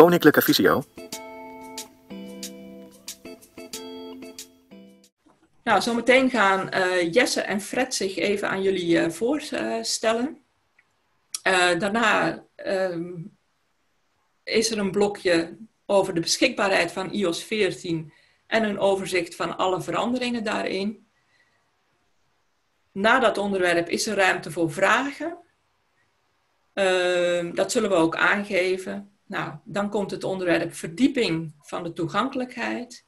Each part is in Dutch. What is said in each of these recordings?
Koninklijke Visio. Nou, zometeen gaan uh, Jesse en Fred zich even aan jullie uh, voorstellen. Uh, daarna ehm, is er een blokje over de beschikbaarheid van iOS 14 en een overzicht van alle veranderingen daarin. Na dat onderwerp is er ruimte voor vragen. Uh, dat zullen we ook aangeven. Nou, dan komt het onderwerp verdieping van de toegankelijkheid.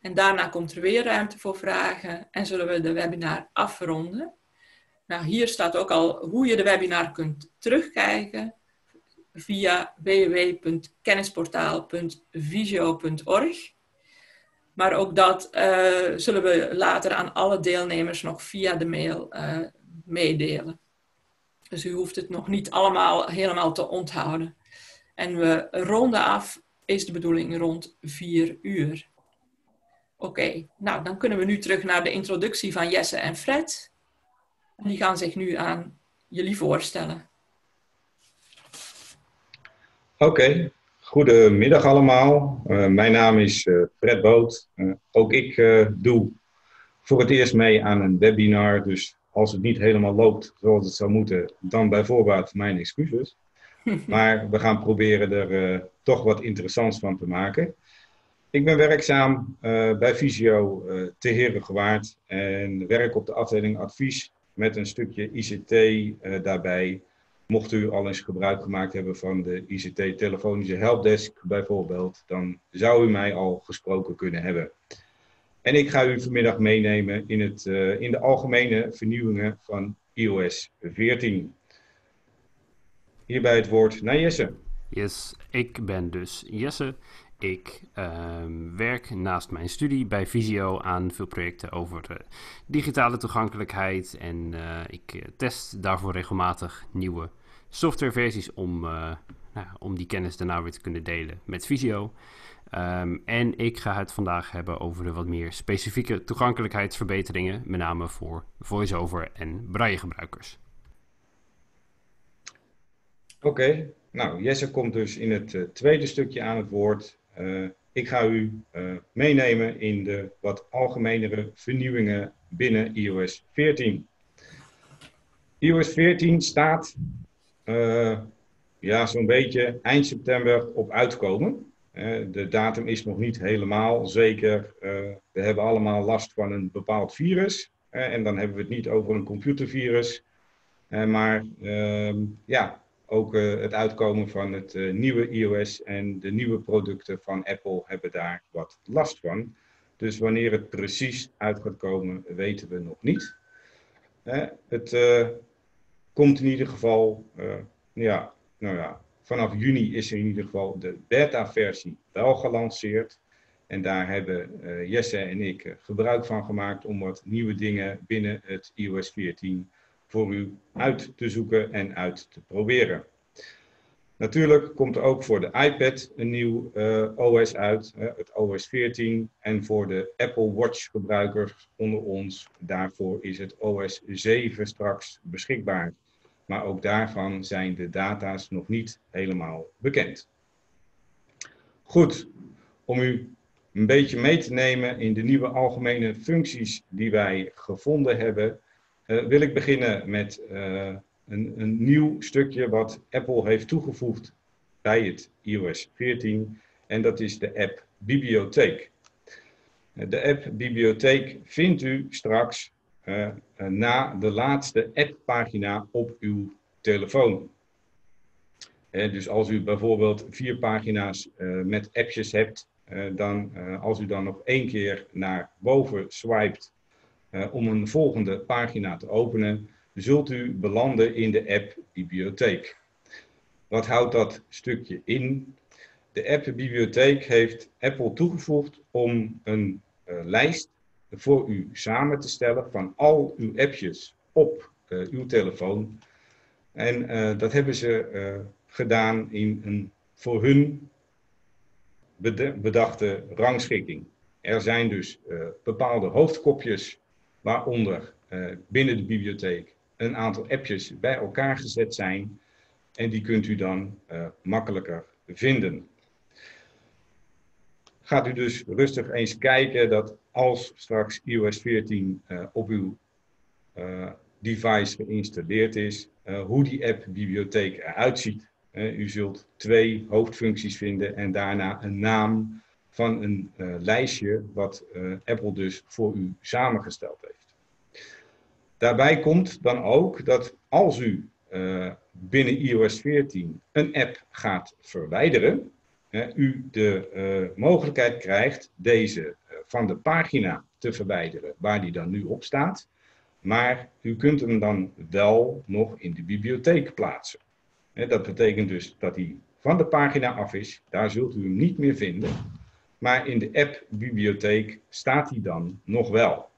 En daarna komt er weer ruimte voor vragen en zullen we de webinar afronden. Nou, hier staat ook al hoe je de webinar kunt terugkijken via www.kennisportaal.visio.org. Maar ook dat uh, zullen we later aan alle deelnemers nog via de mail uh, meedelen. Dus u hoeft het nog niet allemaal helemaal te onthouden. En we ronden af, is de bedoeling rond 4 uur. Oké, nou dan kunnen we nu terug naar de introductie van Jesse en Fred. En die gaan zich nu aan jullie voorstellen. Oké, goedemiddag allemaal. Uh, mijn naam is uh, Fred Boot. Uh, ook ik doe voor het eerst mee aan een webinar. Dus als het niet helemaal loopt zoals het zou moeten, dan bij voorbaat mijn excuses. Maar we gaan proberen er toch wat interessants van te maken. Ik ben werkzaam uh, bij Visio uh, te Herengewaard en werk op de afdeling advies met een stukje ICT daarbij. Mocht u al eens gebruik gemaakt hebben van de ICT telefonische helpdesk bijvoorbeeld, dan zou u mij al gesproken kunnen hebben. En ik ga u vanmiddag meenemen in, het, in de algemene vernieuwingen van iOS 14. Hierbij het woord naar Jesse. Yes, ik ben dus Jesse. Ik uh, werk naast mijn studie bij Visio aan veel projecten over uh, digitale toegankelijkheid. En uh, ik eh, test daarvoor regelmatig nieuwe softwareversies om, nou, om die kennis daarna weer te kunnen delen met Visio. Um, en ik ga het vandaag hebben over de wat meer specifieke toegankelijkheidsverbeteringen, met name voor voice-over en braille gebruikers. Oké, nou Jesse komt dus in het tweede stukje aan het woord. Uh, ik ga u uh, meenemen in de wat algemenere vernieuwingen binnen iOS 14. iOS 14 staat ja, zo'n beetje eind september op uitkomen. de datum is nog niet helemaal zeker. we hebben allemaal last van een bepaald virus. en dan hebben we het niet over een computervirus. maar ehm, ja, ook uh, het uitkomen van het uh, nieuwe iOS en de nieuwe producten van Apple hebben daar wat last van. Dus wanneer het precies uit gaat komen, weten we nog niet. Het komt in ieder geval, ja, nou ja, vanaf juni is er in ieder geval de beta-versie wel gelanceerd. En daar hebben Jesse en ik gebruik van gemaakt om wat nieuwe dingen binnen het iOS 14 voor u uit te zoeken en uit te proberen. Natuurlijk komt er ook voor de iPad een nieuw uh, OS uit, het OS 14. En voor de Apple Watch gebruikers onder ons, daarvoor is het OS 7 straks beschikbaar. Maar ook daarvan zijn de data's nog niet helemaal bekend. Goed, om u een beetje mee te nemen in de nieuwe algemene functies die wij gevonden hebben, uh, wil ik beginnen met uh, een, een nieuw stukje wat Apple heeft toegevoegd bij het iOS 14. En dat is de app Bibliotheek. De app Bibliotheek vindt u straks na de laatste app-pagina op uw telefoon. Dus als u bijvoorbeeld vier pagina's met appjes hebt, dan als u dan nog één keer naar boven swipet om een volgende pagina te openen, zult u belanden in de app Bibliotheek. Wat houdt dat stukje in? De app Bibliotheek heeft Apple toegevoegd om een uh, lijst voor u samen te stellen van al uw appjes op uh, uw telefoon. En dat hebben ze gedaan in een voor hun bedachte rangschikking. Er zijn dus bepaalde hoofdkopjes waaronder binnen de bibliotheek een aantal appjes bij elkaar gezet zijn. En die kunt u dan uh, makkelijker vinden. gaat u dus rustig eens kijken dat als straks iOS 14 uh, op uw device geïnstalleerd is, hoe die app-bibliotheek eruit ziet. u zult twee hoofdfuncties vinden en daarna een naam van een lijstje wat Apple dus voor u samengesteld heeft. Daarbij komt dan ook dat als u binnen iOS 14 een app gaat verwijderen, u de mogelijkheid krijgt deze van de pagina te verwijderen waar die dan nu op staat. Maar u kunt hem dan wel nog in de bibliotheek plaatsen. dat betekent dus dat hij van de pagina af is. Daar zult u hem niet meer vinden. Maar in de app-bibliotheek staat hij dan nog wel.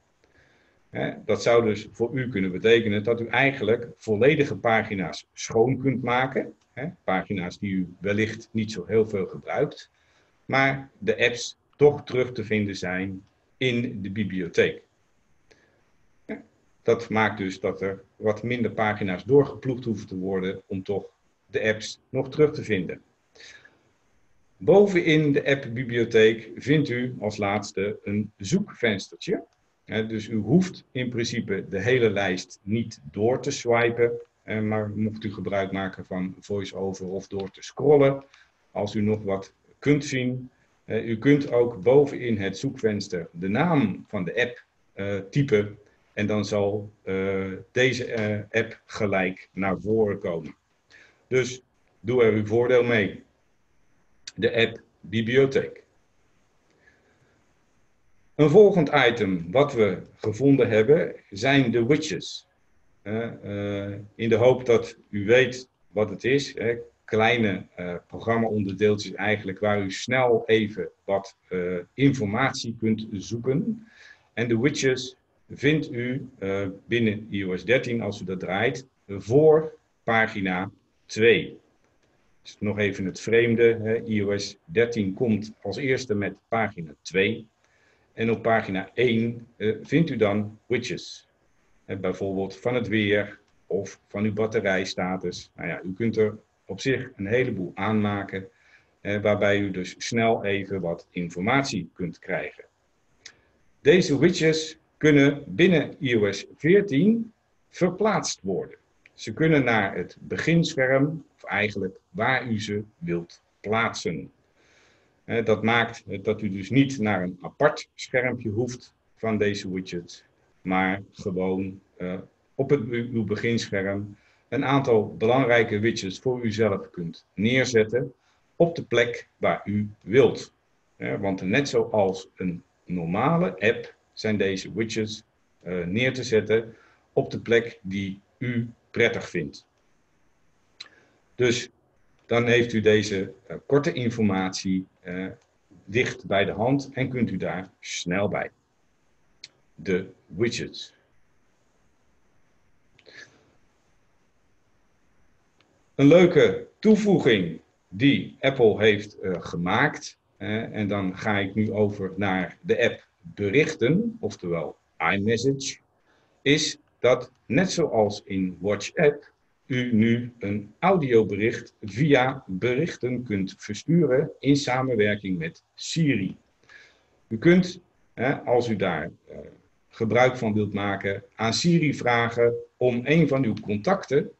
dat zou dus voor u kunnen betekenen dat u eigenlijk volledige pagina's schoon kunt maken. Pagina's die u wellicht niet zo heel veel gebruikt, maar de apps toch terug te vinden zijn in de bibliotheek. Dat maakt dus dat er wat minder pagina's doorgeploegd hoeven te worden om toch de apps nog terug te vinden. Bovenin de appbibliotheek vindt u als laatste een zoekvenstertje. Dus u hoeft in principe de hele lijst niet door te swipen. Eh, maar mocht u gebruik maken van voice-over of door te scrollen, als u nog wat kunt zien, u kunt ook bovenin het zoekvenster de naam van de app uh, typen en dan zal deze app gelijk naar voren komen. Dus doe er uw voordeel mee. De app Bibliotheek. Een volgend item wat we gevonden hebben zijn de widgets. Uh, in de hoop dat u weet wat het is. Hè, kleine uh, programma-onderdeeltjes eigenlijk waar u snel even wat uh, informatie kunt zoeken. En de widgets vindt u binnen iOS 13 als u dat draait voor pagina 2. Dus nog even het vreemde. Hè. iOS 13 komt als eerste met pagina 2. En op pagina 1 vindt u dan widgets bijvoorbeeld van het weer of van uw batterijstatus. Nou ja, u kunt er op zich een heleboel aanmaken, eh, waarbij u dus snel even wat informatie kunt krijgen. Deze widgets kunnen binnen iOS 14 verplaatst worden. Ze kunnen naar het beginscherm, of eigenlijk waar u ze wilt plaatsen. Dat maakt dat u dus niet naar een apart schermpje hoeft van deze widgets, maar gewoon uh, op het, uw beginscherm een aantal belangrijke widgets voor uzelf kunt neerzetten op de plek waar u wilt. want net zoals een normale app zijn deze widgets uh, neer te zetten op de plek die u prettig vindt. Dus dan heeft u deze uh, korte informatie uh, dicht bij de hand en kunt u daar snel bij de widgets. Een leuke toevoeging die Apple heeft uh, gemaakt, en dan ga ik nu over naar de app berichten, oftewel iMessage, is dat net zoals in WhatsApp u nu een audiobericht via berichten kunt versturen in samenwerking met Siri. U kunt, als u daar uh, gebruik van wilt maken, aan Siri vragen om een van uw contacten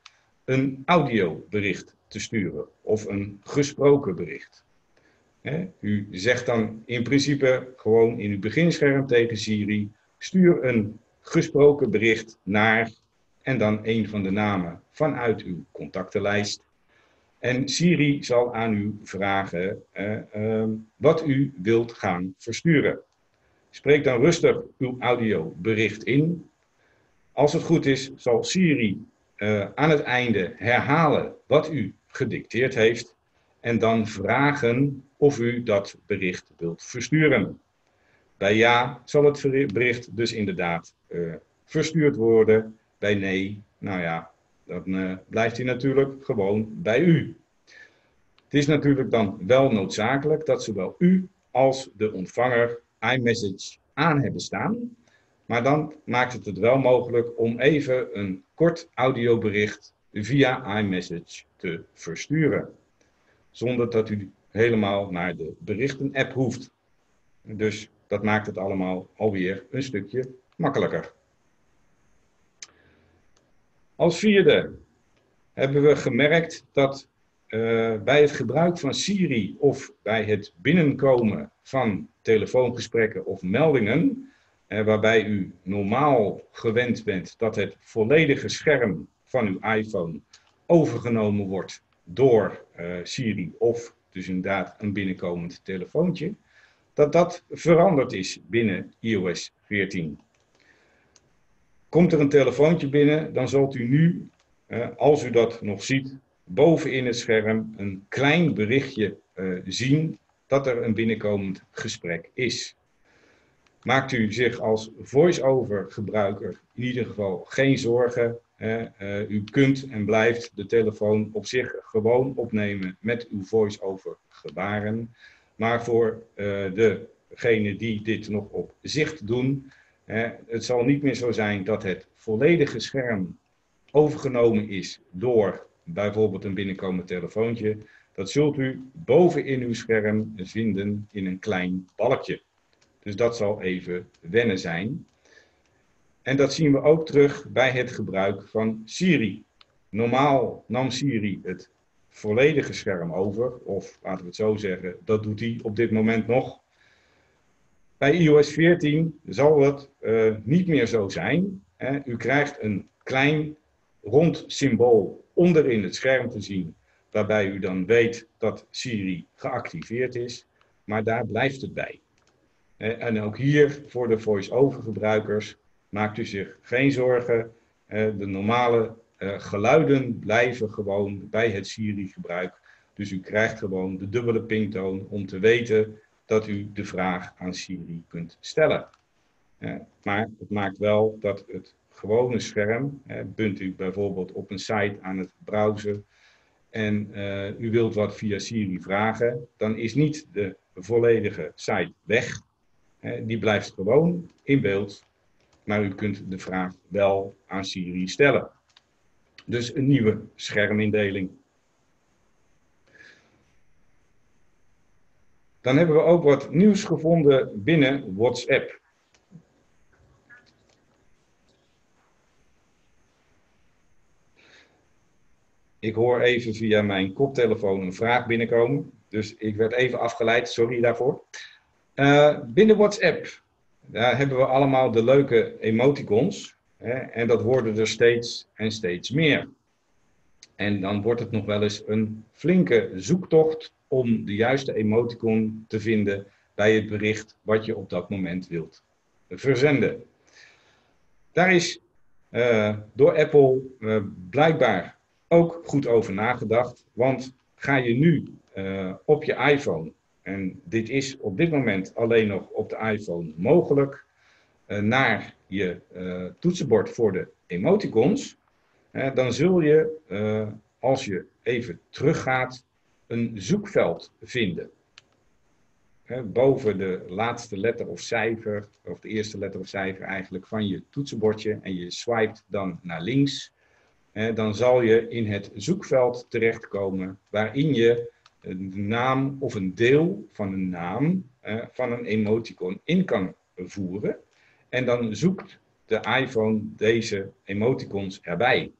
een audiobericht te sturen of een gesproken bericht. u zegt dan in principe gewoon in uw beginscherm tegen Siri: stuur een gesproken bericht naar en dan een van de namen vanuit uw contactenlijst. En Siri zal aan u vragen uh, wat u wilt gaan versturen. Spreek dan rustig uw audiobericht in. Als het goed is, zal Siri uh, aan het einde herhalen wat u gedicteerd heeft en dan vragen of u dat bericht wilt versturen. Bij ja zal het bericht dus inderdaad uh, verstuurd worden. Bij nee, nou ja, dan uh, blijft hij natuurlijk gewoon bij u. Het is natuurlijk dan wel noodzakelijk dat zowel u als de ontvanger iMessage aan hebben staan. Maar dan maakt het het wel mogelijk om even een kort audiobericht via iMessage te versturen. Zonder dat u helemaal naar de berichten-app hoeft. Dus dat maakt het allemaal alweer een stukje makkelijker. Als vierde hebben we gemerkt dat uh, bij het gebruik van Siri of bij het binnenkomen van telefoongesprekken of meldingen, uh, waarbij u normaal gewend bent dat het volledige scherm van uw iPhone overgenomen wordt door uh, Siri of dus inderdaad een binnenkomend telefoontje, dat dat veranderd is binnen iOS 14. Komt er een telefoontje binnen, dan zult u nu, als u dat nog ziet, bovenin het scherm een klein berichtje uh, zien dat er een binnenkomend gesprek is. Maakt u zich als voice-over gebruiker in ieder geval geen zorgen. Uh, u kunt en blijft de telefoon op zich gewoon opnemen met uw voice-over gebaren. Maar voor degenen die dit nog op zicht doen, het zal niet meer zo zijn dat het volledige scherm overgenomen is door bijvoorbeeld een binnenkomend telefoontje, dat zult u boven in uw scherm vinden in een klein balkje. Dus dat zal even wennen zijn. En dat zien we ook terug bij het gebruik van Siri. Normaal nam Siri het volledige scherm over, of laten we het zo zeggen, dat doet hij op dit moment nog. Bij iOS 14 zal het uh, niet meer zo zijn. Hè. U krijgt een klein rond symbool onderin het scherm te zien, waarbij u dan weet dat Siri geactiveerd is, maar daar blijft het bij. En ook hier voor de voice-over gebruikers maakt u zich geen zorgen. De normale eh, geluiden blijven gewoon bij het Siri gebruik. Dus u krijgt gewoon de dubbele pingtoon om te weten dat u de vraag aan Siri kunt stellen. Maar het maakt wel dat het gewone scherm, hè, bent u bijvoorbeeld op een site aan het browsen en uh, u wilt wat via Siri vragen, dan is niet de volledige site weg. Die blijft gewoon in beeld, maar u kunt de vraag wel aan Siri stellen. Dus een nieuwe schermindeling. Dan hebben we ook wat nieuws gevonden binnen WhatsApp. Ik hoor even via mijn koptelefoon een vraag binnenkomen. Dus ik werd even afgeleid, sorry daarvoor. Uh, binnen WhatsApp daar hebben we allemaal de leuke emoticons. En dat worden er steeds en steeds meer. En dan wordt het nog wel eens een flinke zoektocht om de juiste emoticon te vinden bij het bericht wat je op dat moment wilt verzenden. Daar is uh, door Apple uh, blijkbaar ook goed over nagedacht. Want ga je nu uh, op je iPhone, en dit is op dit moment alleen nog op de iPhone mogelijk, naar je uh, toetsenbord voor de emoticons, dan zul je, als je even teruggaat, een zoekveld vinden. boven de laatste letter of cijfer, of de eerste letter of cijfer eigenlijk van je toetsenbordje, en je swipet dan naar links, dan zal je in het zoekveld terechtkomen waarin je een naam of een deel van een naam van een emoticon in kan voeren. En dan zoekt de iPhone deze emoticons erbij.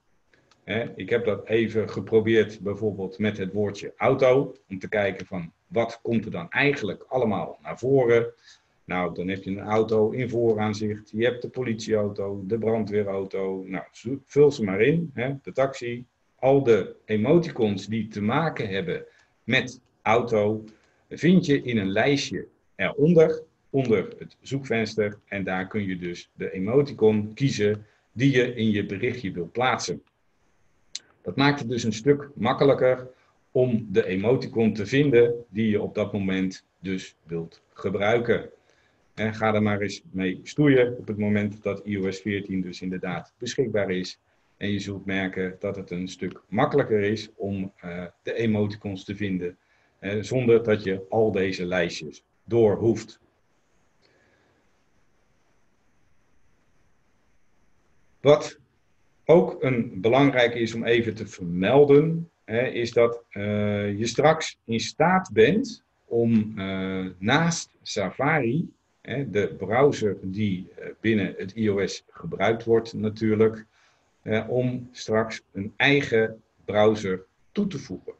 Ik heb dat even geprobeerd bijvoorbeeld met het woordje auto, om te kijken van wat komt er dan eigenlijk allemaal naar voren. Nou, dan heb je een auto in vooraanzicht, je hebt de politieauto, de brandweerauto. Nou, vul ze maar in, de taxi. Al de emoticons die te maken hebben met auto, vind je in een lijstje eronder, onder het zoekvenster. En daar kun je dus de emoticon kiezen die je in je berichtje wilt plaatsen. Dat maakt het dus een stuk makkelijker om de emoticon te vinden die je op dat moment dus wilt gebruiken. En ga er maar eens mee stoeien op het moment dat iOS 14 dus inderdaad beschikbaar is. En je zult merken dat het een stuk makkelijker is om uh, de emoticons te vinden. Zonder dat je al deze lijstjes door hoeft. Wat ook een belangrijk is om even te vermelden, hè, is dat uh, je straks in staat bent om eh, naast Safari, hè, de browser die eh, binnen het iOS gebruikt wordt natuurlijk, eh, om straks een eigen browser toe te voegen.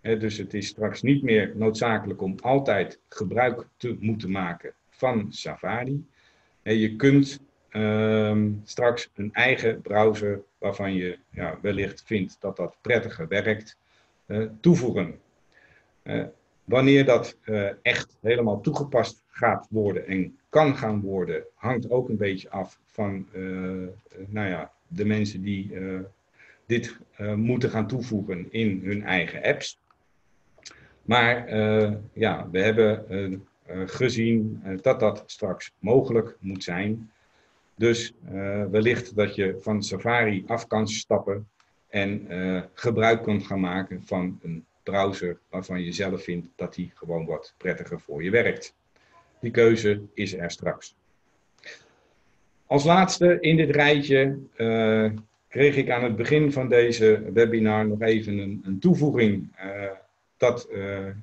Dus het is straks niet meer noodzakelijk om altijd gebruik te moeten maken van Safari. Je kunt ehm, straks een eigen browser waarvan je ja, wellicht vindt dat dat prettiger werkt, uh, toevoegen. Uh, wanneer dat uh, echt helemaal toegepast gaat worden en kan gaan worden, hangt ook een beetje af van nou ja, de mensen die dit moeten gaan toevoegen in hun eigen apps. Maar ja, we hebben gezien dat dat straks mogelijk moet zijn. Dus uh, wellicht dat je van Safari af kan stappen en uh, gebruik kunt gaan maken van een browser waarvan je zelf vindt dat die gewoon wat prettiger voor je werkt. Die keuze is er straks. Als laatste in dit rijtje uh, kreeg ik aan het begin van deze webinar nog even een, een toevoeging. dat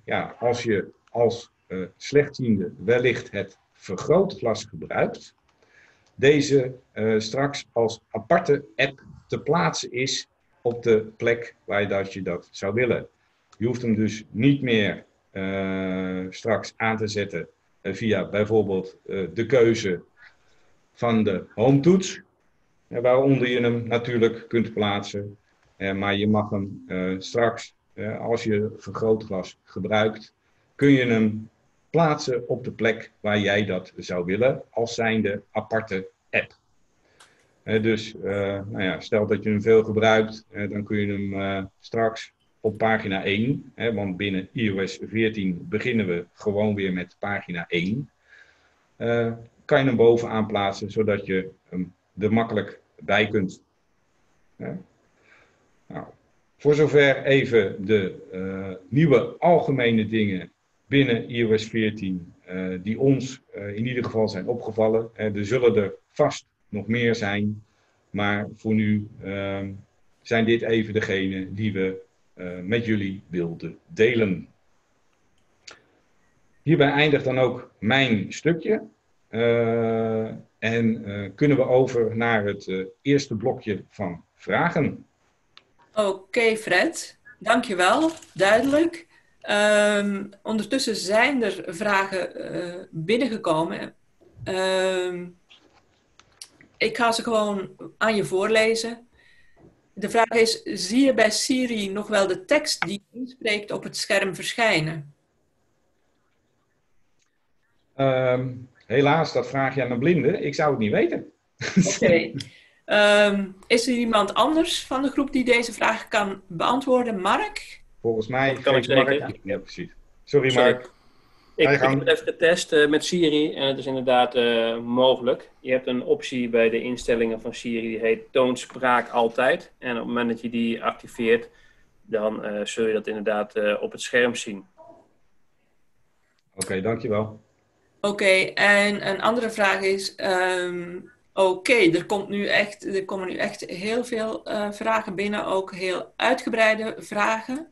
ja, als je als slechtziende wellicht het vergrootglas gebruikt, deze uh, straks als aparte app te plaatsen is op de plek waar je dat, je dat zou willen. Je hoeft hem dus niet meer uh, straks aan te zetten uh, via bijvoorbeeld de keuze van de home toets, waaronder je hem natuurlijk kunt plaatsen. maar je mag hem straks, als je vergrootglas gebruikt, kun je hem plaatsen op de plek waar jij dat zou willen, als zijnde aparte app. dus uh, nou ja, stel dat je hem veel gebruikt, dan kun je hem uh, straks op pagina 1, hè, want binnen iOS 14 beginnen we gewoon weer met pagina 1. Uh, eh, kan je hem bovenaan plaatsen, zodat je hem er makkelijk bij kunt. Nou, voor zover even de nieuwe algemene dingen binnen iOS 14 uh, die ons uh, in ieder geval zijn opgevallen. Er zullen er vast nog meer zijn, maar voor nu ehm, zijn dit even degene die we met jullie wilden delen. Hierbij eindigt dan ook mijn stukje. en kunnen we over naar het eerste blokje van vragen. Oké, okay, Fred. Dankjewel. Duidelijk. Um, ondertussen zijn er vragen uh, binnengekomen. Um, ik ga ze gewoon aan je voorlezen. De vraag is: zie je bij Siri nog wel de tekst die inspreekt op het scherm verschijnen? Um, helaas, dat vraag je aan een blinde. Ik zou het niet weten. Oké. Okay. is er iemand anders van de groep die deze vraag kan beantwoorden? Mark? Volgens mij kan ik zeker. Ja, precies. Sorry, Mark. Ik, ik, heb het even getest uh, met Siri en het is inderdaad uh, mogelijk. Je hebt een optie bij de instellingen van Siri die heet toonspraak altijd. En op het moment dat je die activeert, dan uh, zul je dat inderdaad op het scherm zien. Oké, okay, dankjewel. Oké, okay, en een andere vraag is, um, oké, okay, er, komt nu echt, er komen nu echt heel veel vragen binnen, ook heel uitgebreide vragen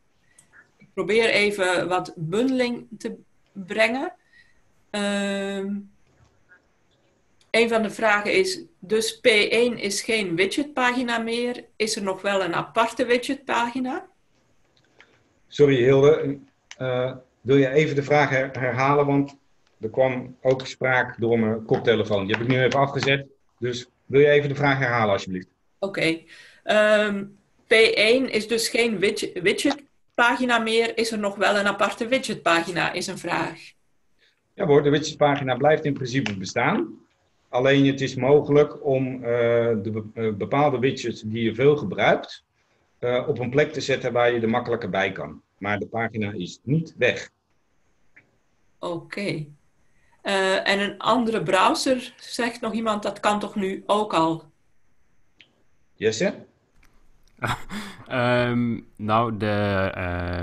probeer even wat bundeling te brengen. Uh, een van de vragen is, dus P1 is geen widgetpagina meer. Is er nog wel een aparte widgetpagina? Sorry Hilde, uh, wil je even de vraag herhalen? Want er kwam ook spraak door mijn koptelefoon. Die heb ik nu even afgezet. Dus wil je even de vraag herhalen alsjeblieft? Oké. Okay. Um, ehm, P1 is dus geen widget pagina meer, is er nog wel een aparte widgetpagina, is een vraag. Ja hoor, de widgetpagina blijft in principe bestaan. Alleen het is mogelijk om uh, de uh, bepaalde widgets die je veel gebruikt, uh, op een plek te zetten waar je er makkelijker bij kan. Maar de pagina is niet weg. Oké. Okay. en een andere browser, zegt nog iemand, dat kan toch nu ook al? Jesse? Um, nou, de,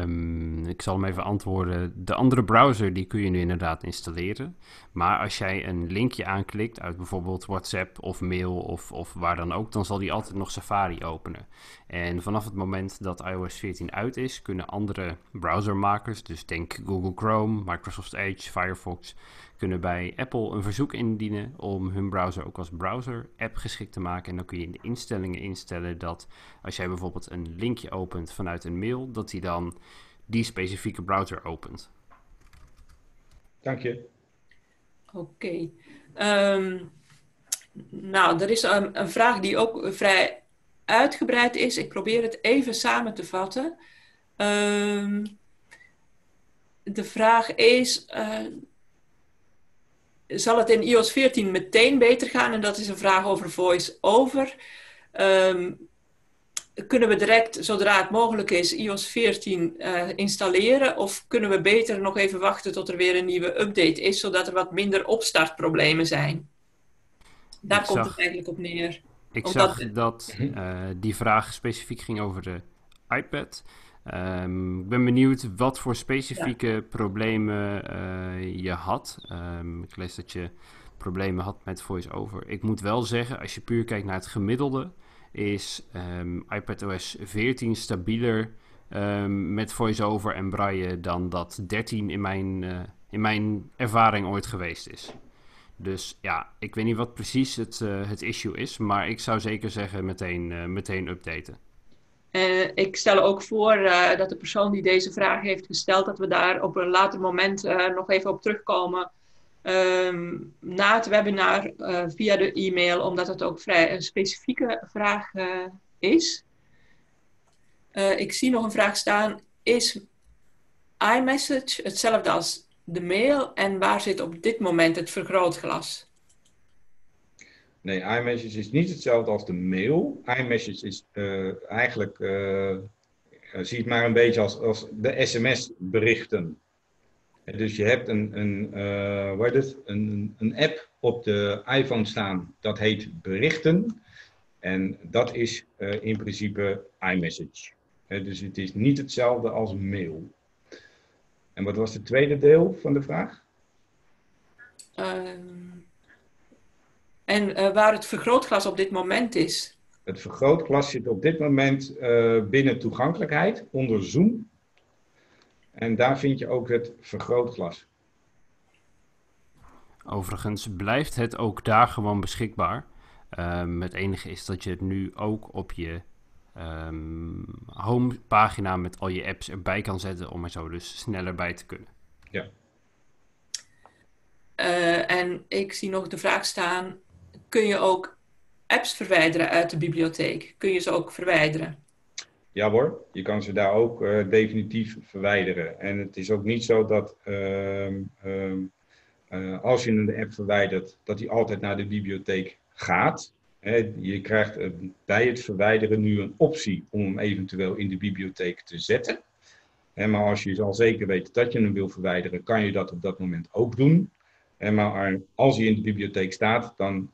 um, ik zal hem even antwoorden. De andere browser die kun je nu inderdaad installeren. Maar als jij een linkje aanklikt uit bijvoorbeeld WhatsApp of mail of, of waar dan ook, dan zal die altijd nog Safari openen. En vanaf het moment dat iOS 14 uit is, kunnen andere browsermakers, dus denk Google Chrome, Microsoft Edge, Firefox, kunnen bij Apple een verzoek indienen om hun browser ook als browser-app geschikt te maken. En dan kun je in de instellingen instellen dat als jij bijvoorbeeld een linkje opent vanuit een mail, dat hij dan die specifieke browser opent. Dank je. Oké. Ehm, nou, er is een, een, vraag die ook vrij uitgebreid is. Ik probeer het even samen te vatten. Ehm, de vraag is: uh, zal het in iOS 14 meteen beter gaan? En dat is een vraag over voice-over. Um, kunnen we direct, zodra het mogelijk is, iOS 14 uh, eh, installeren? Of kunnen we beter nog even wachten tot er weer een nieuwe update is, zodat er wat minder opstartproblemen zijn? Daar komt het eigenlijk op neer. Ik zag dat uh, die vraag specifiek ging over de iPad. Um, ik ben benieuwd wat voor specifieke problemen uh, je had. Um, ik lees dat je problemen had met VoiceOver. Ik moet wel zeggen, als je puur kijkt naar het gemiddelde, is um, iPadOS 14 stabieler met VoiceOver en Braille dan dat 13 in mijn, uh, in mijn ervaring ooit geweest is. Dus ja, ik weet niet wat precies het, uh, het issue is, maar ik zou zeker zeggen meteen, uh, meteen updaten. ik stel ook voor dat de persoon die deze vraag heeft gesteld, dat we daar op een later moment nog even op terugkomen um, na het webinar via de e-mail, omdat het ook vrij een specifieke vraag is. Ik zie nog een vraag staan. Is iMessage hetzelfde als de mail en waar zit op dit moment het vergrootglas? Nee, iMessage is niet hetzelfde als de mail. iMessage is eigenlijk, zie het maar een beetje als, als de sms-berichten. Dus je hebt een, een, uh, wat het? Een, een app op de iPhone staan, dat heet berichten. En dat is uh, in principe iMessage. dus het is niet hetzelfde als mail. En wat was het tweede deel van de vraag? Um, en uh, waar het vergrootglas op dit moment is? Het vergrootglas zit op dit moment binnen toegankelijkheid onder Zoom. En daar vind je ook het vergrootglas. Overigens blijft het ook daar gewoon beschikbaar. Um, het enige is dat je het nu ook op je um, homepagina met al je apps erbij kan zetten om er zo dus sneller bij te kunnen. Ja. Uh, en ik zie nog de vraag staan: kun je ook apps verwijderen uit de bibliotheek? Kun je ze ook verwijderen? Ja hoor, je kan ze daar ook uh, definitief verwijderen. En het is ook niet zo dat uh, uh, als je een app verwijdert, dat die altijd naar de bibliotheek gaat. Je krijgt bij het verwijderen nu een optie om hem eventueel in de bibliotheek te zetten. Maar als je al zeker weet dat je hem wil verwijderen, kan je dat op dat moment ook doen. Maar als hij in de bibliotheek staat, dan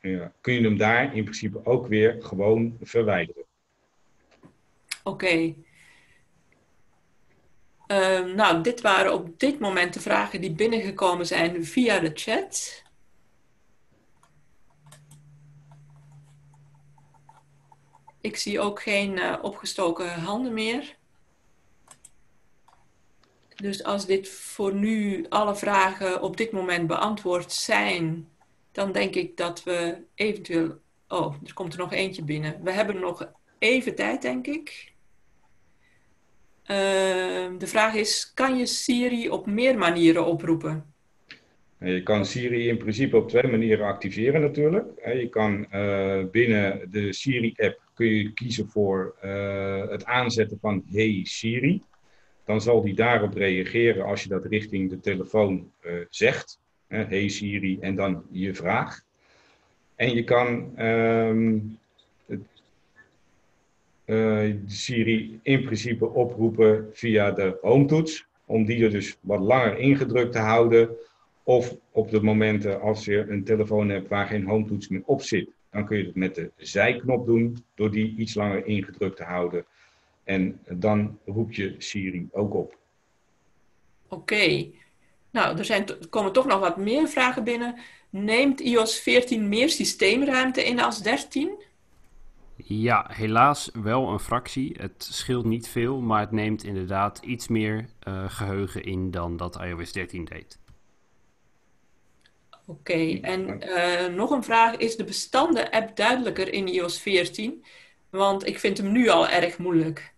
ja, kun je hem daar in principe ook weer gewoon verwijderen. Oké. Ehm, nou, dit waren op dit moment de vragen die binnengekomen zijn via de chat. Ik zie ook geen uh, opgestoken handen meer. Dus als dit voor nu alle vragen op dit moment beantwoord zijn, dan denk ik dat we eventueel. Oh, er komt er nog eentje binnen. We hebben nog even tijd, denk ik. Ehm, de vraag is, kan je Siri op meer manieren oproepen? Je kan Siri in principe op twee manieren activeren natuurlijk. Je kan uh, binnen de Siri-app kun je kiezen voor uh, het aanzetten van Hey Siri. Dan zal die daarop reageren als je dat richting de telefoon uh, zegt. Hey Siri en dan je vraag. En je kan um, Siri in principe oproepen via de home toets. Om die er dus wat langer ingedrukt te houden. Of op de momenten als je een telefoon hebt waar geen home toets meer op zit. Dan kun je het met de zijknop doen door die iets langer ingedrukt te houden. En dan roep je Siri ook op. Oké. Nou, er, zijn er komen toch nog wat meer vragen binnen. Neemt iOS 14 meer systeemruimte in als 13? Ja, helaas wel een fractie. Het scheelt niet veel, maar het neemt inderdaad iets meer uh, geheugen in dan dat iOS 13 deed. Oké, en uh, nog een vraag. Is de bestanden-app duidelijker in iOS 14? Want ik vind hem nu al erg moeilijk.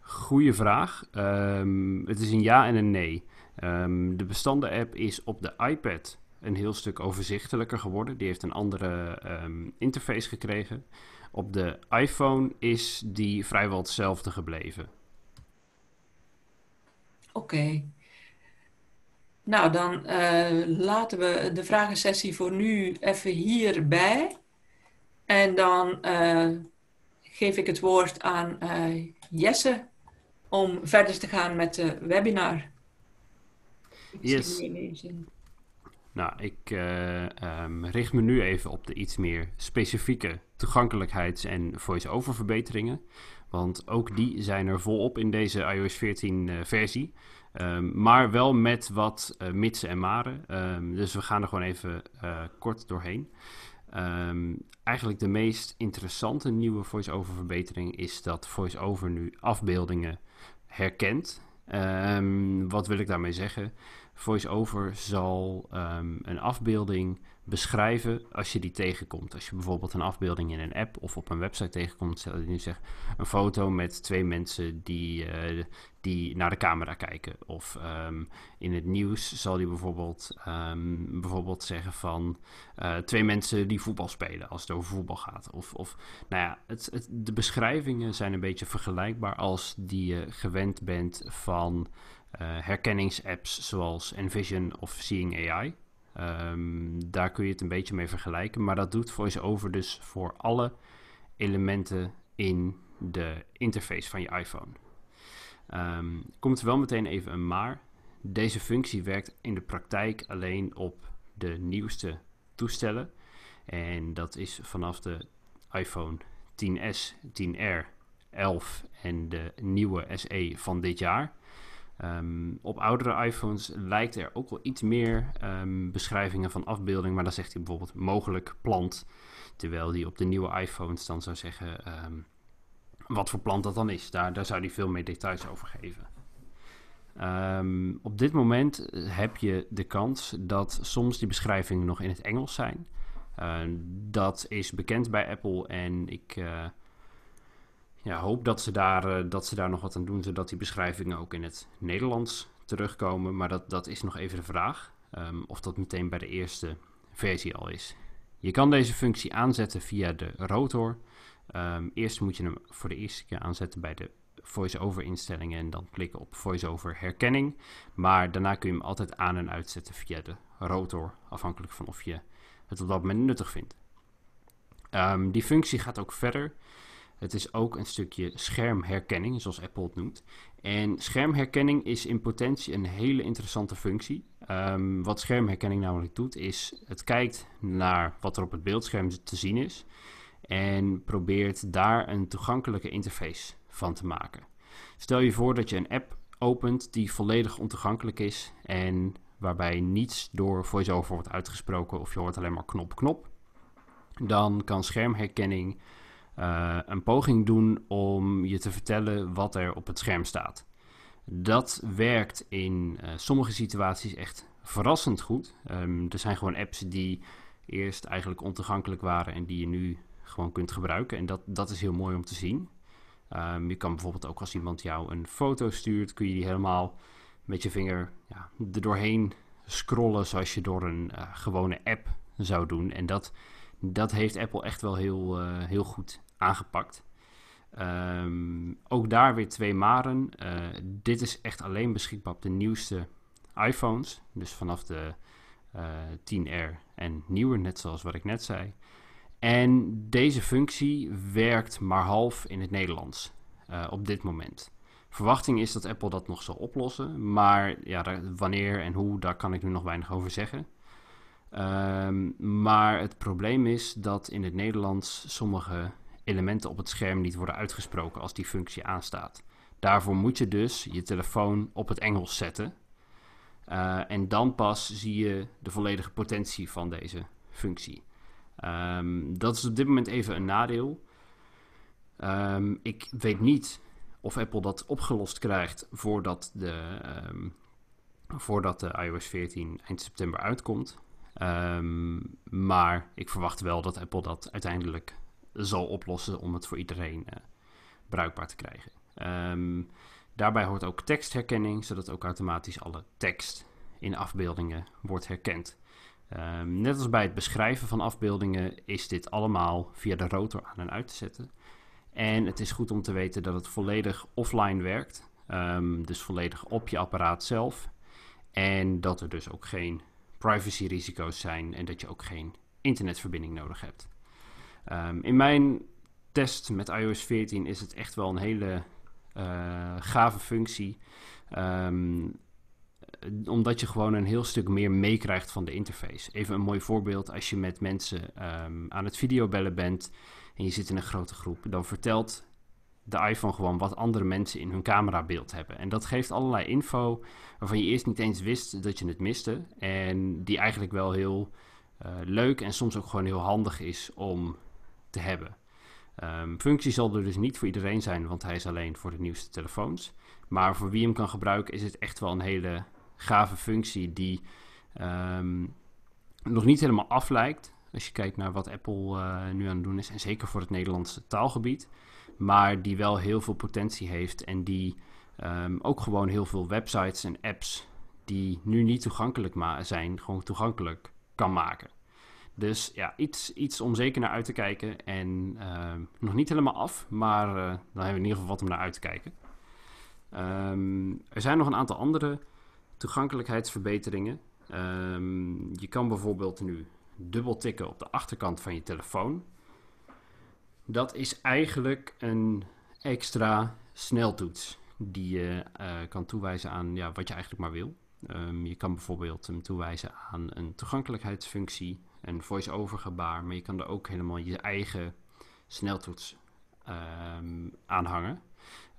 Goeie vraag. Um, het is een ja en een nee. Um, de bestanden-app is op de iPad een heel stuk overzichtelijker geworden. Die heeft een andere um, interface gekregen. Op de iPhone is die vrijwel hetzelfde gebleven. Oké. Okay. Nou, dan uh, laten we de vragensessie voor nu even hierbij. En dan uh, geef ik het woord aan uh, Jesse om verder te gaan met de webinar. Yes. Nou, ik um, richt me nu even op de iets meer specifieke toegankelijkheids- en voice-over verbeteringen. Want ook die zijn er volop in deze iOS 14 uh, versie. Um, maar wel met wat uh, mitsen en maren. Um, dus we gaan er gewoon even uh, kort doorheen. Um, eigenlijk de meest interessante nieuwe voice-over verbetering is dat voice-over nu afbeeldingen herkent. wat wil ik daarmee zeggen? VoiceOver zal een afbeelding beschrijven als je die tegenkomt. Als je bijvoorbeeld een afbeelding in een app of op een website tegenkomt, stel je nu zeg een foto met twee mensen die, uh, die naar de camera kijken. Of um, in het nieuws zal die bijvoorbeeld, um, bijvoorbeeld zeggen van uh, twee mensen die voetbal spelen als het over voetbal gaat. Of, of nou ja, het, de beschrijvingen zijn een beetje vergelijkbaar als die je gewend bent van uh, herkenningsapps zoals Envision of Seeing AI. Um, daar kun je het een beetje mee vergelijken. Maar dat doet VoiceOver dus voor alle elementen in de interface van je iPhone. Um, komt wel meteen even een maar. Deze functie werkt in de praktijk alleen op de nieuwste toestellen. En dat is vanaf de iPhone 10s, 10R, 11 en de nieuwe SE van dit jaar. Um, op oudere iPhones lijkt er ook wel iets meer um, beschrijvingen van afbeelding, maar dan zegt hij bijvoorbeeld mogelijk plant. Terwijl die op de nieuwe iPhones dan zou zeggen um, wat voor plant dat dan is. Daar, daar zou hij veel meer details over geven. op dit moment heb je de kans dat soms die beschrijvingen nog in het Engels zijn. Uh, dat is bekend bij Apple en ik. Uh, ja, hoop dat ze, daar, uh, dat ze daar nog wat aan doen, zodat die beschrijvingen ook in het Nederlands terugkomen. Maar dat, dat is nog even de vraag um, of dat meteen bij de eerste versie al is. Je kan deze functie aanzetten via de rotor. Um, eerst moet je hem voor de eerste keer aanzetten bij de voice-over instellingen en dan klikken op voice-over herkenning. Maar daarna kun je hem altijd aan en uitzetten via de rotor, afhankelijk van of je het op dat moment nuttig vindt. Um, die functie gaat ook verder. Het is ook een stukje schermherkenning, zoals Apple het noemt. En schermherkenning is in potentie een hele interessante functie. Um, wat schermherkenning namelijk doet, is het kijkt naar wat er op het beeldscherm te zien is. En probeert daar een toegankelijke interface van te maken. Stel je voor dat je een app opent die volledig ontoegankelijk is en waarbij niets door voice-over wordt uitgesproken of je hoort alleen maar knop, knop. Dan kan schermherkenning uh, een poging doen om je te vertellen wat er op het scherm staat. Dat werkt in uh, sommige situaties echt verrassend goed. Um, er zijn gewoon apps die eerst eigenlijk ontoegankelijk waren en die je nu gewoon kunt gebruiken. En dat, dat is heel mooi om te zien. Um, je kan bijvoorbeeld ook als iemand jou een foto stuurt, kun je die helemaal met je vinger ja, er doorheen scrollen zoals je door een uh, gewone app zou doen. En dat dat heeft Apple echt wel heel, uh, heel goed aangepakt. Um, ook daar weer twee maren. Uh, dit is echt alleen beschikbaar op de nieuwste iPhones. Dus vanaf de uh, eh, 10R en nieuwer, net zoals wat ik net zei. En deze functie werkt maar half in het Nederlands op dit moment. Verwachting is dat Apple dat nog zal oplossen. Maar ja, wanneer en hoe, daar kan ik nu nog weinig over zeggen. Um, maar het probleem is dat in het Nederlands sommige elementen op het scherm niet worden uitgesproken als die functie aanstaat. Daarvoor moet je dus je telefoon op het Engels zetten. Uh, en dan pas zie je de volledige potentie van deze functie. Um, dat is op dit moment even een nadeel. Ehm, ik weet niet of Apple dat opgelost krijgt voordat de, ehm, voordat de iOS 14 eind september uitkomt. Ehm, maar ik verwacht wel dat Apple dat uiteindelijk zal oplossen om het voor iedereen uh, bruikbaar te krijgen. daarbij hoort ook tekstherkenning, zodat ook automatisch alle tekst in afbeeldingen wordt herkend. net als bij het beschrijven van afbeeldingen is dit allemaal via de rotor aan en uit te zetten. En het is goed om te weten dat het volledig offline werkt. Dus volledig op je apparaat zelf. En dat er dus ook geen privacy-risico's zijn en dat je ook geen internetverbinding nodig hebt. Um, in mijn test met iOS 14 is het echt wel een hele uh, gave functie. Um, omdat je gewoon een heel stuk meer meekrijgt van de interface. Even een mooi voorbeeld: als je met mensen aan het videobellen bent en je zit in een grote groep, dan vertelt de iPhone gewoon wat andere mensen in hun camerabeeld hebben. En dat geeft allerlei info waarvan je eerst niet eens wist dat je het miste. En die eigenlijk wel heel uh, leuk en soms ook gewoon heel handig is om te hebben. Um, functie zal er dus niet voor iedereen zijn, want hij is alleen voor de nieuwste telefoons. Maar voor wie hem kan gebruiken is het echt wel een hele gave functie die um, nog niet helemaal aflijkt. Als je kijkt naar wat Apple uh, nu aan het doen is. En zeker voor het Nederlandse taalgebied. Maar die wel heel veel potentie heeft. En die um, ook gewoon heel veel websites en apps die nu niet toegankelijk zijn, gewoon toegankelijk kan maken. Dus ja, iets, iets om zeker naar uit te kijken. En uh, nog niet helemaal af, maar uh, dan hebben we in ieder geval wat om naar uit te kijken. Um, er zijn nog een aantal andere toegankelijkheidsverbeteringen. Je kan bijvoorbeeld nu dubbel tikken op de achterkant van je telefoon. Dat is eigenlijk een extra sneltoets die je uh, kan toewijzen aan ja, wat je eigenlijk maar wil. Um, je kan bijvoorbeeld hem toewijzen aan een toegankelijkheidsfunctie, een voice-over gebaar, maar je kan er ook helemaal je eigen sneltoets um, aan hangen.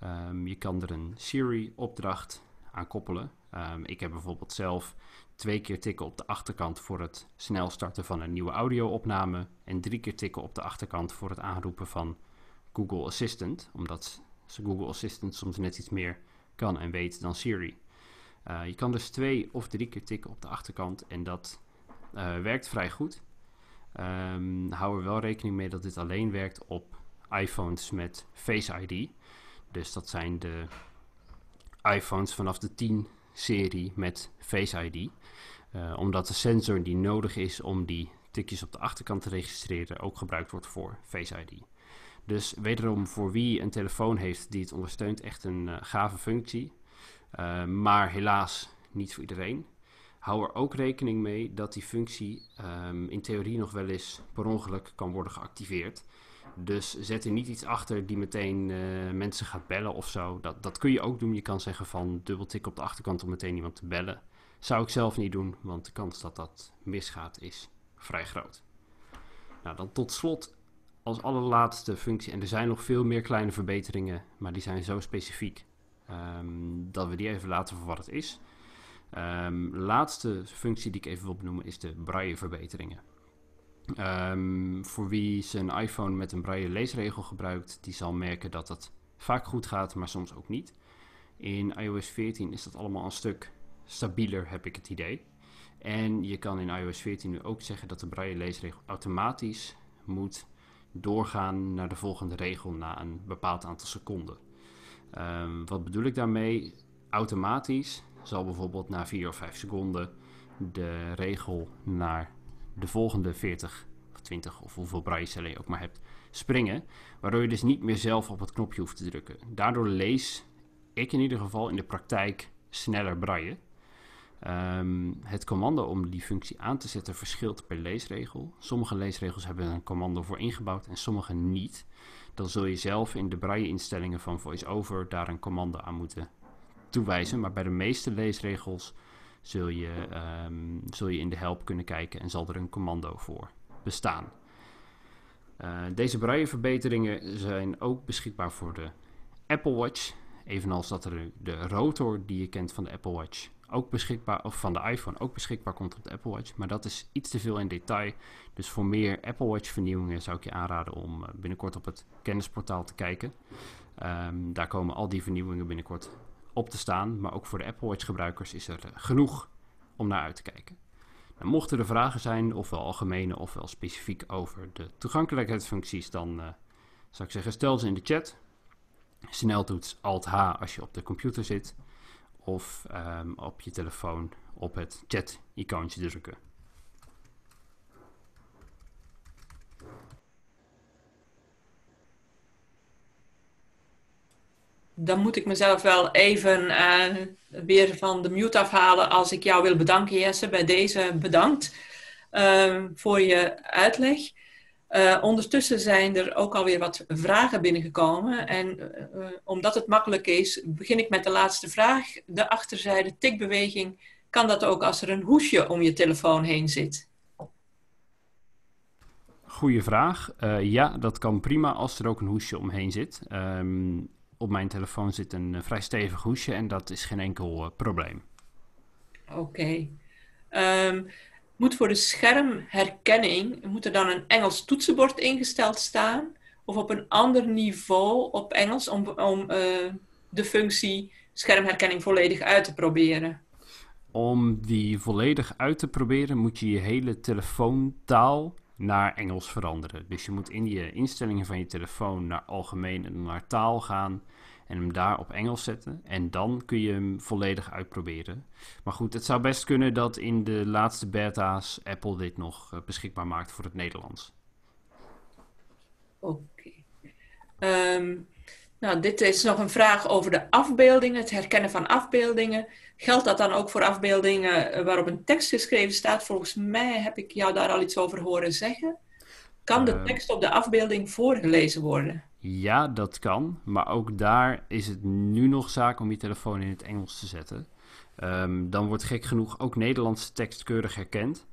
Um, je kan er een Siri-opdracht aan koppelen. ik heb bijvoorbeeld zelf twee keer tikken op de achterkant voor het snel starten van een nieuwe audio-opname en drie keer tikken op de achterkant voor het aanroepen van Google Assistant, omdat Google Assistant soms net iets meer kan en weet dan Siri. Uh, je kan dus twee of drie keer tikken op de achterkant en dat uh, werkt vrij goed. Um, hou er wel rekening mee dat dit alleen werkt op iPhones met Face ID. Dus dat zijn de iPhones vanaf de 10 serie met Face ID. Uh, omdat de sensor die nodig is om die tikjes op de achterkant te registreren ook gebruikt wordt voor Face ID. Dus wederom voor wie een telefoon heeft die het ondersteunt, echt een uh, gave functie. Uh, maar helaas niet voor iedereen. Hou er ook rekening mee dat die functie um, in theorie nog wel eens per ongeluk kan worden geactiveerd. Dus zet er niet iets achter die meteen uh, mensen gaat bellen of zo. Dat, dat kun je ook doen. Je kan zeggen van dubbeltik op de achterkant om meteen iemand te bellen. Zou ik zelf niet doen, want de kans dat dat misgaat is vrij groot. Nou, dan tot slot als allerlaatste functie, en er zijn nog veel meer kleine verbeteringen, maar die zijn zo specifiek um, dat we die even laten voor wat het is. Um, laatste functie die ik even wil benoemen is de braille verbeteringen. Um, voor wie zijn iPhone met een braille leesregel gebruikt, die zal merken dat het vaak goed gaat, maar soms ook niet. In iOS 14 is dat allemaal een stuk stabieler, heb ik het idee. En je kan in iOS 14 nu ook zeggen dat de braille leesregel automatisch moet doorgaan naar de volgende regel na een bepaald aantal seconden. Um, wat bedoel ik daarmee? Automatisch zal bijvoorbeeld na 4 of 5 seconden de regel naar de volgende 40 of 20 of hoeveel braillecellen je ook maar hebt springen. Waardoor je dus niet meer zelf op het knopje hoeft te drukken. Daardoor lees ik in ieder geval in de praktijk sneller braille. Um, het commando om die functie aan te zetten verschilt per leesregel. Sommige leesregels hebben een commando voor ingebouwd en sommige niet. Dan zul je zelf in de braille-instellingen van VoiceOver daar een commando aan moeten toewijzen. Maar bij de meeste leesregels zul je, um, zul je in de help kunnen kijken en zal er een commando voor bestaan. Uh, deze braille-verbeteringen zijn ook beschikbaar voor de Apple Watch. evenals dat er de rotor die je kent van de Apple Watch ook beschikbaar, of van de iPhone ook beschikbaar komt op de Apple Watch. Maar dat is iets te veel in detail. Dus voor meer Apple Watch vernieuwingen zou ik je aanraden om eh, binnenkort op het kennisportaal te kijken. Ehm, daar komen al die vernieuwingen binnenkort op te staan. Maar ook voor de Apple Watch gebruikers is er eh, genoeg om naar uit te kijken. Nou, mochten er vragen zijn, ofwel algemene ofwel specifiek over de toegankelijkheidsfuncties, dan uh, zou ik zeggen stel ze in de chat. Snel toets Alt-H als je op de computer zit of ehm, op je telefoon op het chat-icoontje drukken. Dan moet ik mezelf wel even uh, weer van de mute afhalen als ik jou wil bedanken, Jesse. Bij deze bedankt uh, voor je uitleg. Uh, ondertussen zijn er ook alweer wat vragen binnengekomen. En uh, omdat het makkelijk is, begin ik met de laatste vraag. De achterzijde tikbeweging, kan dat ook als er een hoesje om je telefoon heen zit? Goeie vraag. Ja, dat kan prima als er ook een hoesje omheen zit. Um, op mijn telefoon zit een vrij stevig hoesje en dat is geen enkel probleem. Oké. Okay. Um, moet voor de schermherkenning, moet er dan een Engels toetsenbord ingesteld staan? Of op een ander niveau op Engels om, om uh, de functie schermherkenning volledig uit te proberen? Om die volledig uit te proberen moet je je hele telefoontaal naar Engels veranderen. Dus je moet in je instellingen van je telefoon naar algemeen en naar taal gaan en hem daar op Engels zetten. En dan kun je hem volledig uitproberen. Maar goed, het zou best kunnen dat in de laatste beta's Apple dit nog uh, beschikbaar maakt voor het Nederlands. Oké. Um, nou, dit is nog een vraag over de afbeeldingen, het herkennen van afbeeldingen. Geldt dat dan ook voor afbeeldingen waarop een tekst geschreven staat? Volgens mij heb ik jou daar al iets over horen zeggen. Kan de uh, tekst op de afbeelding voorgelezen worden? Ja, dat kan. Maar ook daar is het nu nog zaak om je telefoon in het Engels te zetten. Um, dan wordt gek genoeg ook Nederlandse tekst keurig herkend.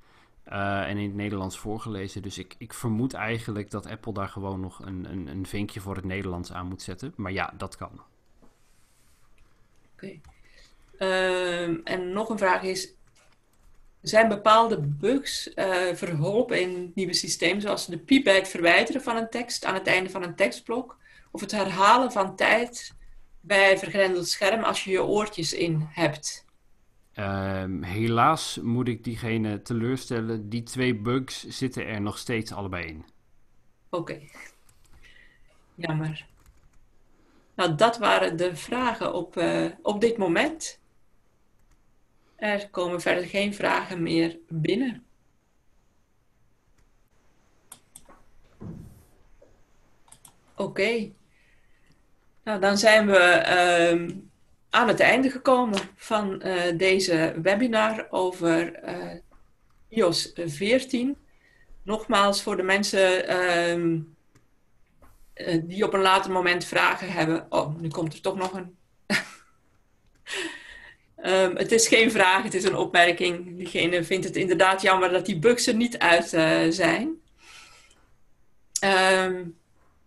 Uh, en in het Nederlands voorgelezen. Dus ik, ik vermoed eigenlijk dat Apple daar gewoon nog een, een, een vinkje voor het Nederlands aan moet zetten. Maar ja, dat kan. Oké. Okay. Um, en nog een vraag is: zijn bepaalde bugs uh, verholpen in het nieuwe systeem, zoals de piep bij het verwijderen van een tekst aan het einde van een tekstblok, of het herhalen van tijd bij vergrendeld scherm als je je oortjes in hebt? Um, helaas moet ik diegene teleurstellen. Die twee bugs zitten er nog steeds allebei in. Oké. Okay. Jammer. Nou, dat waren de vragen op, uh, op dit moment. Er komen verder geen vragen meer binnen. Oké. Nou, dan zijn we uh, aan het einde gekomen van uh, deze webinar over uh, iOS 14. Nogmaals, voor de mensen uh, die op een later moment vragen hebben. Oh, nu komt er toch nog een. Um, het is geen vraag, het is een opmerking. Diegene vindt het inderdaad jammer dat die bugs er niet uit uh, zijn. Um,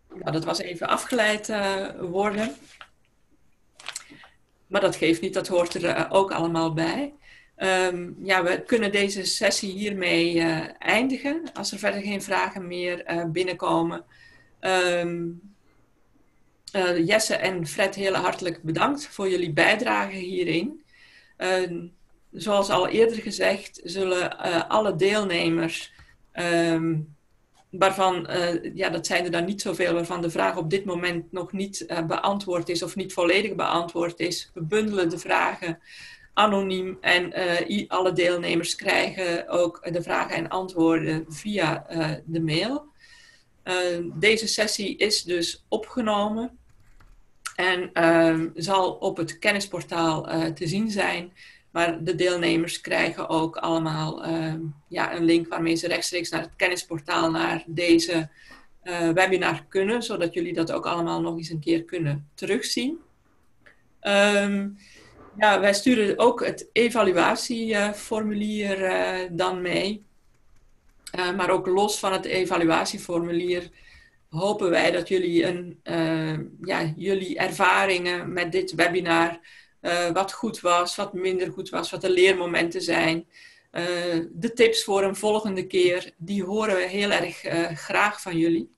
nou, dat was even afgeleid uh, worden. Maar dat geeft niet, dat hoort er uh, ook allemaal bij. Um, ja, we kunnen deze sessie hiermee eindigen. Als er verder geen vragen meer binnenkomen. Jesse en Fred, heel hartelijk bedankt voor jullie bijdrage hierin. Uh, zoals al eerder gezegd, zullen uh, alle deelnemers, um, waarvan, uh, ja, dat zijn er dan niet zoveel, waarvan de vraag op dit moment nog niet eh, beantwoord is of niet volledig beantwoord is, we bundelen de vragen anoniem en alle deelnemers krijgen ook de vragen en antwoorden via de mail. deze sessie is dus opgenomen. En uh, zal op het kennisportaal uh, te zien zijn. Maar de deelnemers krijgen ook allemaal uh, ja, een link waarmee ze rechtstreeks naar het kennisportaal naar deze uh, webinar kunnen. Zodat jullie dat ook allemaal nog eens een keer kunnen terugzien. Um, ja, wij sturen ook het evaluatieformulier dan mee. maar ook los van het evaluatieformulier hopen wij dat jullie, een, ja, jullie ervaringen met dit webinar, wat goed was, wat minder goed was, wat de leermomenten zijn, de tips voor een volgende keer, die horen we heel erg graag van jullie.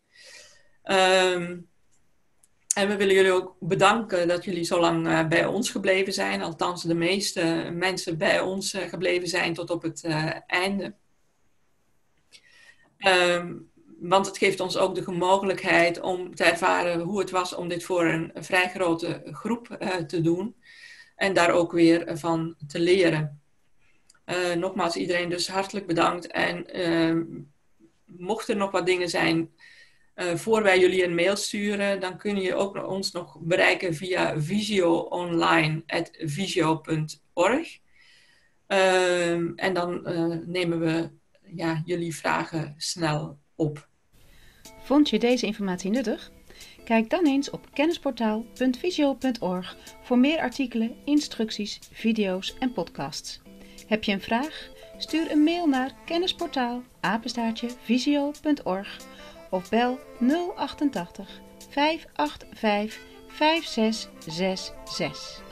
Ehm, en we willen jullie ook bedanken dat jullie zo lang bij ons gebleven zijn. Althans, de meeste mensen bij ons gebleven zijn tot op het einde. Um, want het geeft ons ook de mogelijkheid om te ervaren hoe het was om dit voor een, vrij grote groep te doen. En daar ook weer van te leren. nogmaals, iedereen dus hartelijk bedankt. En ehm, mochten er nog wat dingen zijn uh, voor wij jullie een mail sturen, dan kun je ook ons nog bereiken via visioonline.visio.org. Uh, en dan uh, nemen we ja, jullie vragen snel op. Vond je deze informatie nuttig? Kijk dan eens op kennisportaal.visio.org voor meer artikelen, instructies, video's en podcasts. Heb je een vraag? Stuur een mail naar kennisportaal visio.org of bel 088 585 5666.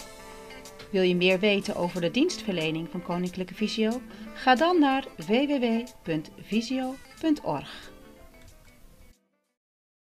Wil je meer weten over de dienstverlening van Koninklijke Visio? Ga dan naar www.visio.org.